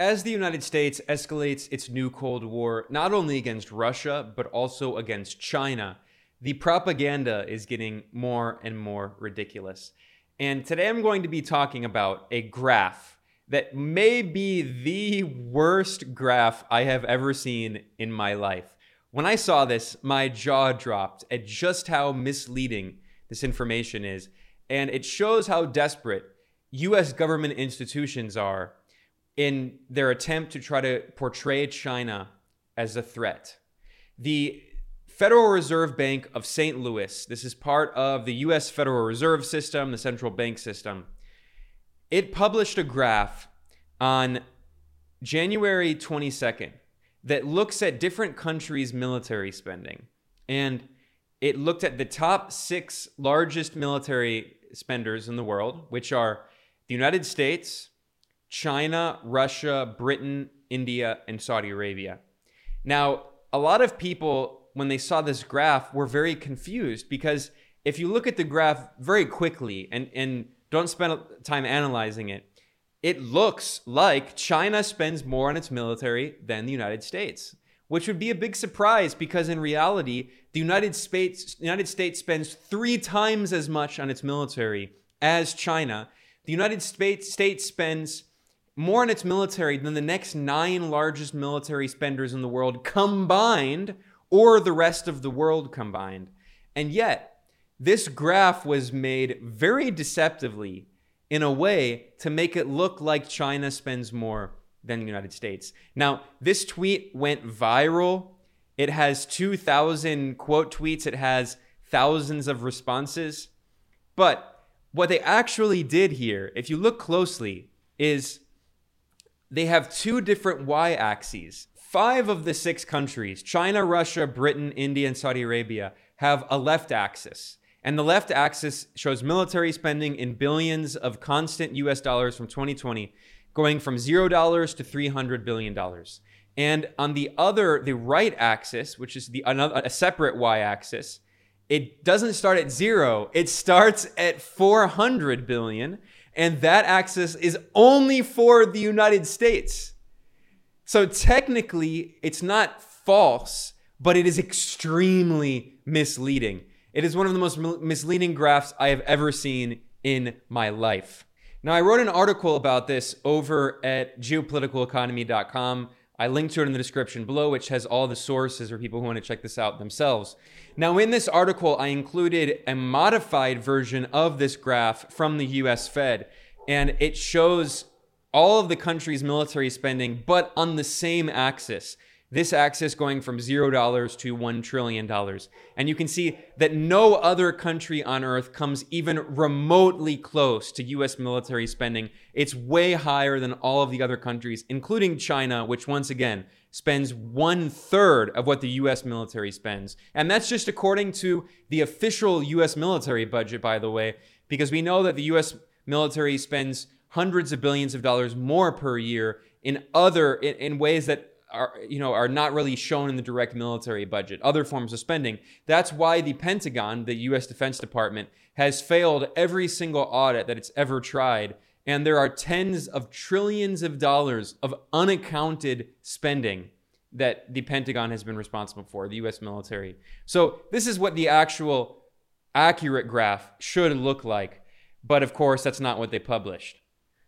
As the United States escalates its new Cold War, not only against Russia, but also against China, the propaganda is getting more and more ridiculous. And today I'm going to be talking about a graph that may be the worst graph I have ever seen in my life. When I saw this, my jaw dropped at just how misleading this information is. And it shows how desperate US government institutions are in their attempt to try to portray China as a threat. The Federal Reserve Bank of St. Louis, this is part of the US Federal Reserve System, the central bank system. It published a graph on January 22nd that looks at different countries' military spending. And it looked at the top six largest military spenders in the world, which are the United States, China, Russia, Britain, India, and Saudi Arabia. Now, a lot of people, when they saw this graph, were very confused because if you look at the graph very quickly and, and don't spend time analyzing it, it looks like China spends more on its military than the United States, which would be a big surprise because in reality, the United States, United States spends three times as much on its military as China. The United States, States spends more in its military than the next nine largest military spenders in the world combined, or the rest of the world combined. And yet, this graph was made very deceptively in a way to make it look like China spends more than the United States. Now, this tweet went viral. It has 2,000 quote tweets, it has thousands of responses. But what they actually did here, if you look closely, is they have two different y axes. Five of the six countries, China, Russia, Britain, India, and Saudi Arabia, have a left axis. And the left axis shows military spending in billions of constant US dollars from 2020, going from $0 to $300 billion. And on the other, the right axis, which is the another, a separate y axis, it doesn't start at zero. It starts at 400 billion. And that axis is only for the United States. So technically, it's not false, but it is extremely misleading. It is one of the most misleading graphs I have ever seen in my life. Now, I wrote an article about this over at geopoliticaleconomy.com. I linked to it in the description below, which has all the sources for people who want to check this out themselves. Now, in this article, I included a modified version of this graph from the US Fed, and it shows all of the country's military spending, but on the same axis. This axis going from $0 to $1 trillion. And you can see that no other country on earth comes even remotely close to US military spending. It's way higher than all of the other countries, including China, which once again spends one third of what the US military spends. And that's just according to the official US military budget, by the way, because we know that the US military spends hundreds of billions of dollars more per year in other in, in ways that are you know are not really shown in the direct military budget. Other forms of spending. That's why the pentagon the US defense department has failed every single audit that it's ever tried. And there are tens of trillions of dollars of unaccounted spending that the pentagon has been responsible for the US military. So this is what the actual accurate graph should look like. But of course that's not what they published.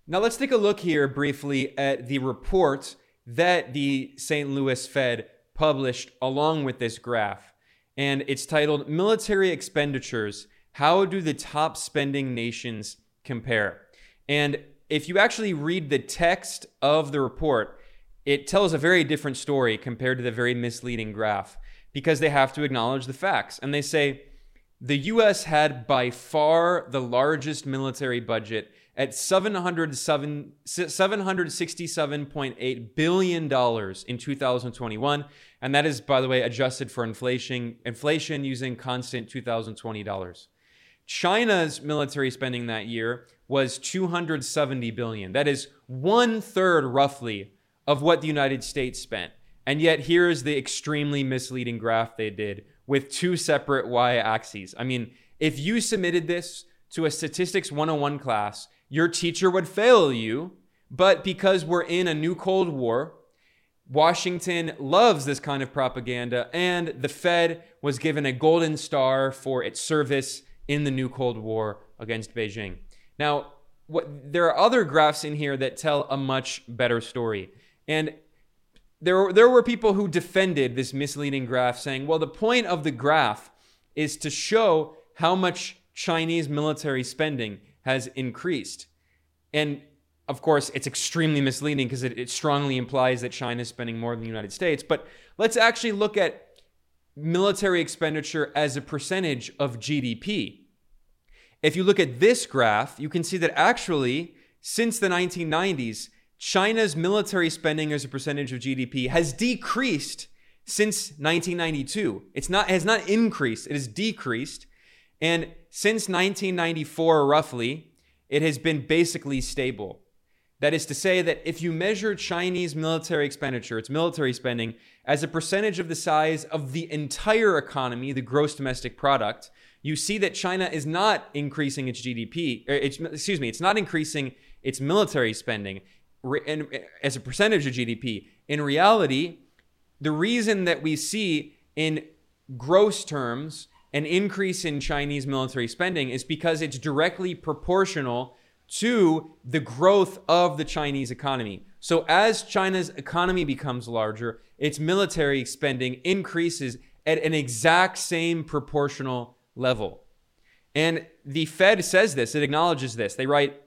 Now let's take a look here briefly at the report that the St. Louis Fed published along with this graph. And it's titled Military Expenditures How Do the Top Spending Nations Compare? And if you actually read the text of the report, it tells a very different story compared to the very misleading graph because they have to acknowledge the facts. And they say the US had by far the largest military budget at $767.8 billion in 2021. And that is, by the way, adjusted for inflation, inflation using constant 2020 dollars. China's military spending that year was 270 billion. That is one third roughly of what the United States spent. And yet here is the extremely misleading graph they did with two separate y axes. I mean, if you submitted this to a statistics 101 class, your teacher would fail you But because we're in a new Cold War, Washington loves this kind of propaganda, and the Fed was given a golden star for its service in the new Cold War against Beijing. Now, what, there are other graphs in here that tell a much better story. And there, there were people who defended this misleading graph, saying, well, the point of the graph is to show how much Chinese military spending has increased. And of course, it's extremely misleading because it, it, strongly implies that China is spending more than the United States. But let's actually look at military expenditure as a percentage of GDP. If you look at this graph, you can see that actually, since the 1990s, China's military spending as a percentage of GDP has decreased since 1992. It's not has not increased, it has decreased. And since 1994 roughly, it has been basically stable. That is to say that if you measure Chinese military expenditure, its military spending, as a percentage of the size of the entire economy, the gross domestic product, you see that China is not increasing its GDP, er, it's, excuse me, it's not increasing its military spending as a percentage of GDP. In reality, the reason that we see in gross terms an increase in Chinese military spending is because it's directly proportional to the growth of the Chinese economy. So, as China's economy becomes larger, its military spending increases at an exact same proportional level. And the Fed says this, it acknowledges this. They write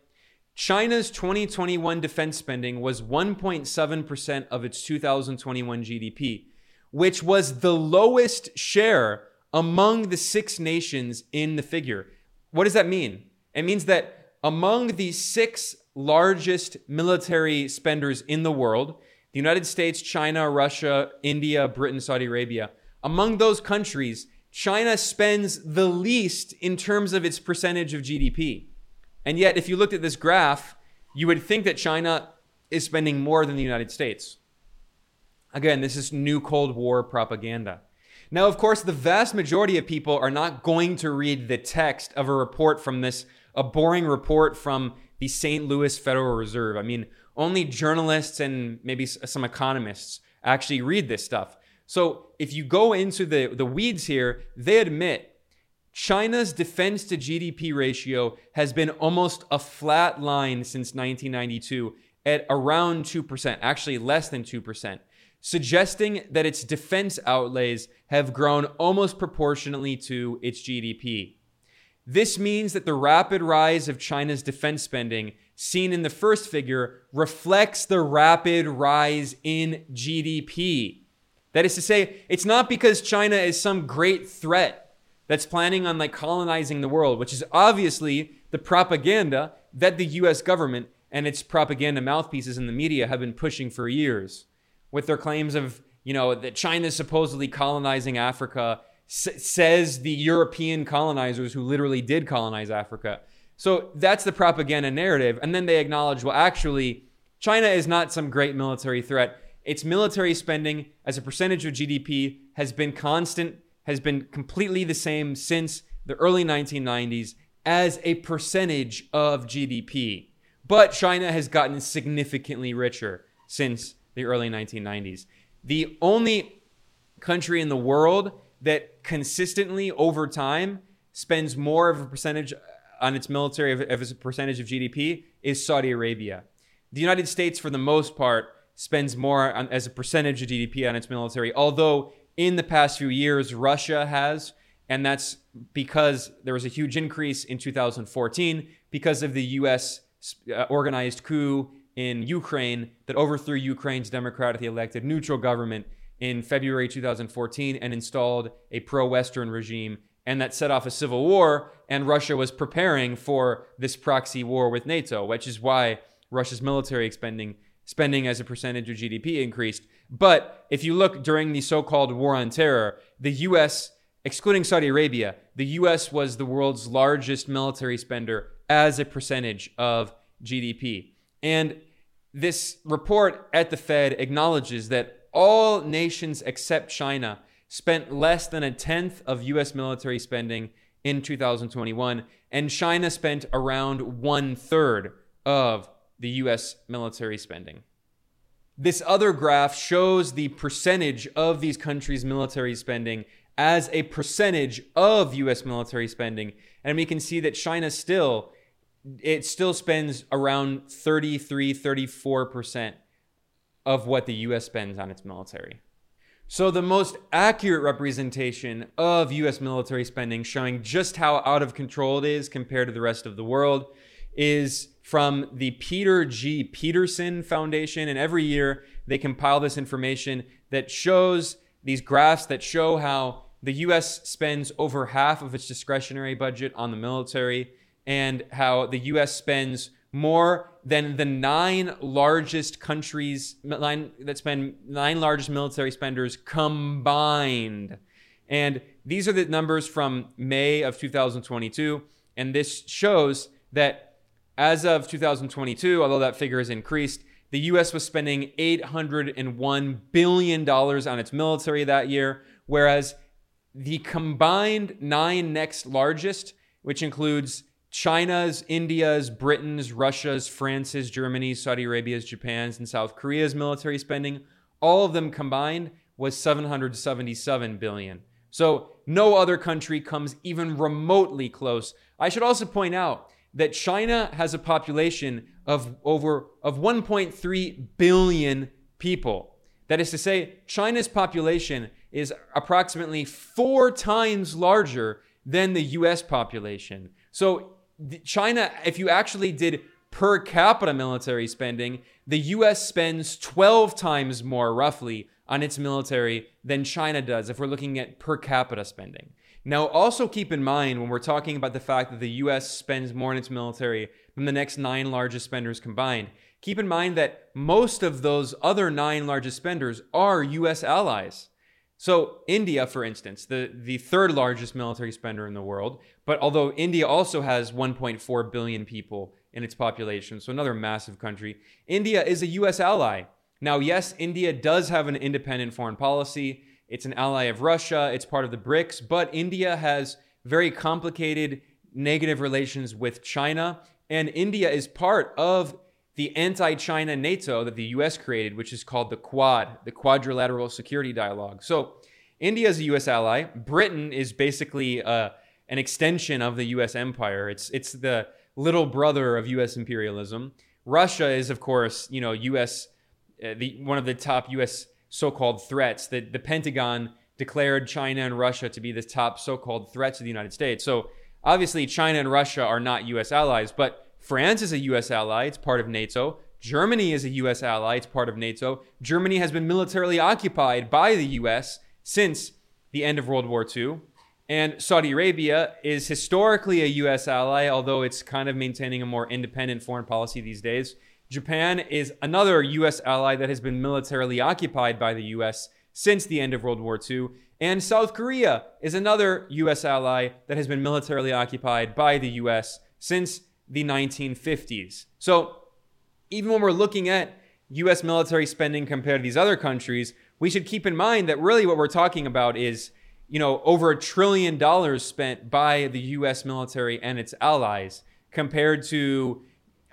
China's 2021 defense spending was 1.7% of its 2021 GDP, which was the lowest share among the six nations in the figure. What does that mean? It means that among the six largest military spenders in the world, the United States, China, Russia, India, Britain, Saudi Arabia, among those countries, China spends the least in terms of its percentage of GDP. And yet, if you looked at this graph, you would think that China is spending more than the United States. Again, this is new Cold War propaganda. Now, of course, the vast majority of people are not going to read the text of a report from this a boring report from the St. Louis Federal Reserve. I mean, only journalists and maybe some economists actually read this stuff. So if you go into the, the weeds here, they admit China's defense to GDP ratio has been almost a flat line since 1992 at around 2%, actually less than 2%, suggesting that its defense outlays have grown almost proportionately to its GDP. This means that the rapid rise of China's defense spending, seen in the first figure, reflects the rapid rise in GDP. That is to say, it's not because China is some great threat that's planning on like colonizing the world, which is obviously the propaganda that the US government and its propaganda mouthpieces in the media have been pushing for years with their claims of, you know, that China is supposedly colonizing Africa says the European colonizers who literally did colonize Africa. So that's the propaganda narrative. And then they acknowledge, well, actually, China is not some great military threat. Its military spending as a percentage of GDP has been constant, has been completely the same since the early 1990s as a percentage of GDP. But China has gotten significantly richer since the early 1990s. The only country in the world that consistently over time spends more of a percentage on its military as a percentage of GDP is Saudi Arabia. The United States, for the most part, spends more on, as a percentage of GDP on its military, although in the past few years, Russia has, and that's because there was a huge increase in 2014 because of the US uh, organized coup in Ukraine that overthrew Ukraine's democratically elected neutral government in February 2014 and installed a pro Western regime, and that set off a civil war. And Russia was preparing for this proxy war with NATO, which is why Russia's military spending spending as a percentage of GDP increased. But if you look during the so-called war on terror, the US, excluding Saudi Arabia, the US was the world's largest military spender as a percentage of GDP. And this report at the Fed acknowledges that all nations except China spent less than a tenth of US military spending in 2021, and China spent around one third of the US military spending. This other graph shows the percentage of these countries' military spending as a percentage of US military spending. And we can see that China still it still spends around 33 34% of what the US spends on its military. So, the most accurate representation of US military spending, showing just how out of control it is compared to the rest of the world, is from the Peter G. Peterson Foundation. And every year they compile this information that shows these graphs that show how the US spends over half of its discretionary budget on the military and how the US spends more than the nine largest countries nine, that spend nine largest military spenders combined. And these are the numbers from May of 2022. And this shows that as of 2022, although that figure has increased, the US was spending $801 billion on its military that year, whereas the combined nine next largest, which includes China's, India's, Britain's, Russia's, France's, Germany's, Saudi Arabia's, Japan's, and South Korea's military spending, all of them combined was 777 billion. So no other country comes even remotely close. I should also point out that China has a population of over of 1.3 billion people. That is to say, China's population is approximately 4 times larger than the US population. So China, if you actually did per capita military spending, the US spends 12 times more roughly on its military than China does if we're looking at per capita spending. Now, also keep in mind when we're talking about the fact that the US spends more in its military than the next nine largest spenders combined, keep in mind that most of those other nine largest spenders are US allies. So, India, for instance, the, the third largest military spender in the world, but although India also has 1.4 billion people in its population, so another massive country, India is a US ally. Now, yes, India does have an independent foreign policy. It's an ally of Russia, it's part of the BRICS, but India has very complicated negative relations with China, and India is part of the anti China NATO that the US created, which is called the Quad, the Quadrilateral Security Dialogue. So, India is a US ally. Britain is basically uh, an extension of the US empire. It's, it's the little brother of US imperialism. Russia is, of course, you know, US, uh, the, one of the top US so called threats. The, the Pentagon declared China and Russia to be the top so called threats to the United States. So, obviously, China and Russia are not US allies, but France is a US ally, it's part of NATO. Germany is a US ally, it's part of NATO. Germany has been militarily occupied by the US since the end of World War II. And Saudi Arabia is historically a US ally, although it's kind of maintaining a more independent foreign policy these days. Japan is another US ally that has been militarily occupied by the US since the end of World War II. And South Korea is another US ally that has been militarily occupied by the US since the 1950s. So even when we're looking at US military spending compared to these other countries, we should keep in mind that really what we're talking about is, you know, over a trillion dollars spent by the US military and its allies compared to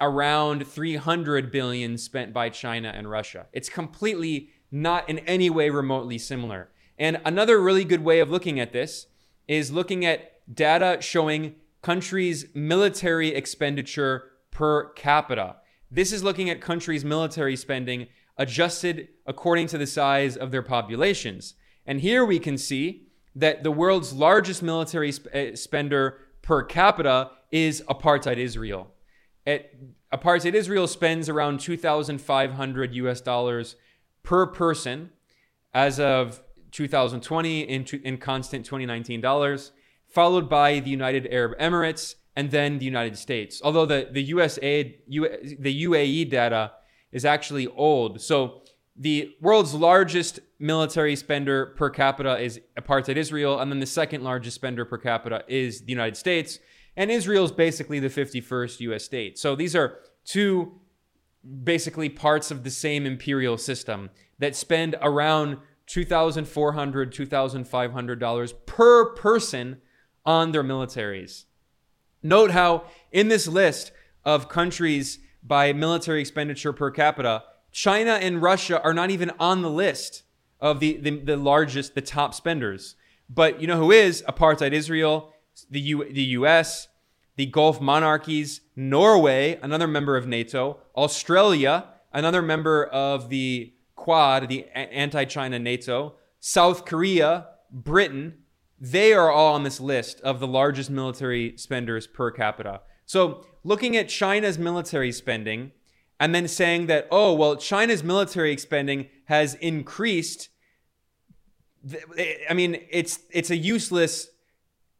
around 300 billion spent by China and Russia. It's completely not in any way remotely similar. And another really good way of looking at this is looking at data showing countries' military expenditure per capita. This is looking at countries' military spending adjusted according to the size of their populations. And here we can see that the world's largest military sp- eh, spender per capita is apartheid Israel. At, apartheid Israel spends around 2,500 US dollars per person as of 2020 in, in constant 2019 dollars followed by the United Arab Emirates, and then the United States. Although the, the USA, U, the UAE data is actually old. So the world's largest military spender per capita is apartheid Israel, and then the second largest spender per capita is the United States. And Israel is basically the 51st US state. So these are two basically parts of the same imperial system that spend around $2,400, $2,500 per person on their militaries. Note how in this list of countries by military expenditure per capita, China and Russia are not even on the list of the, the, the largest, the top spenders. But you know who is? Apartheid Israel, the, U, the US, the Gulf monarchies, Norway, another member of NATO, Australia, another member of the Quad, the anti China NATO, South Korea, Britain, they are all on this list of the largest military spenders per capita. So, looking at China's military spending and then saying that, oh, well, China's military spending has increased. Eh, I mean, it's it's a useless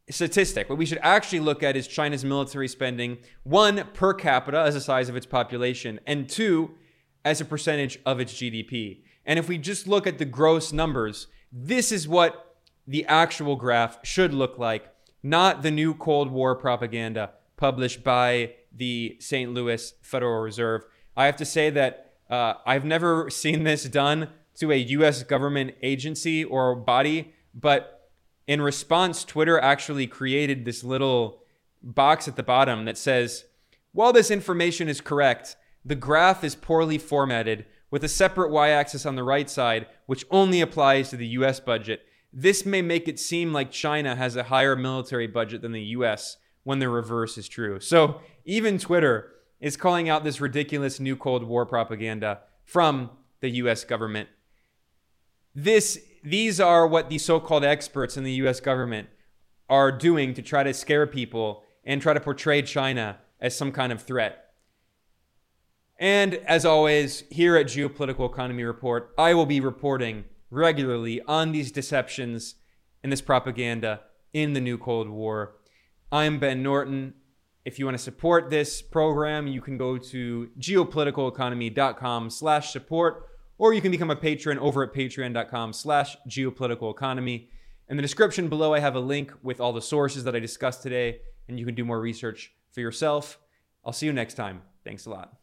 statistic. What we should actually look at is China's military spending, one, per capita as the size of its population, and two, as a percentage of its GDP. And if we just look at the gross numbers, this is what the actual graph should look like, not the new Cold War propaganda published by the St. Louis Federal Reserve. I have to say that uh, I've never seen this done to a US government agency or body, but in response, Twitter actually created this little box at the bottom that says, while this information is correct, the graph is poorly formatted with a separate y axis on the right side, which only applies to the US budget. This may make it seem like China has a higher military budget than the US when the reverse is true. So even Twitter is calling out this ridiculous new Cold War propaganda from the US government. This these are what the so-called experts in the US government are doing to try to scare people and try to portray China as some kind of threat. And as always, here at Geopolitical Economy Report, I will be reporting regularly on these deceptions and this propaganda in the new Cold War. I'm Ben Norton. If you want to support this program, you can go to geopoliticaleconomy.com slash support, or you can become a patron over at patreon.com slash geopolitical economy. In the description below, I have a link with all the sources that I discussed today, and you can do more research for yourself. I'll see you next time. Thanks a lot.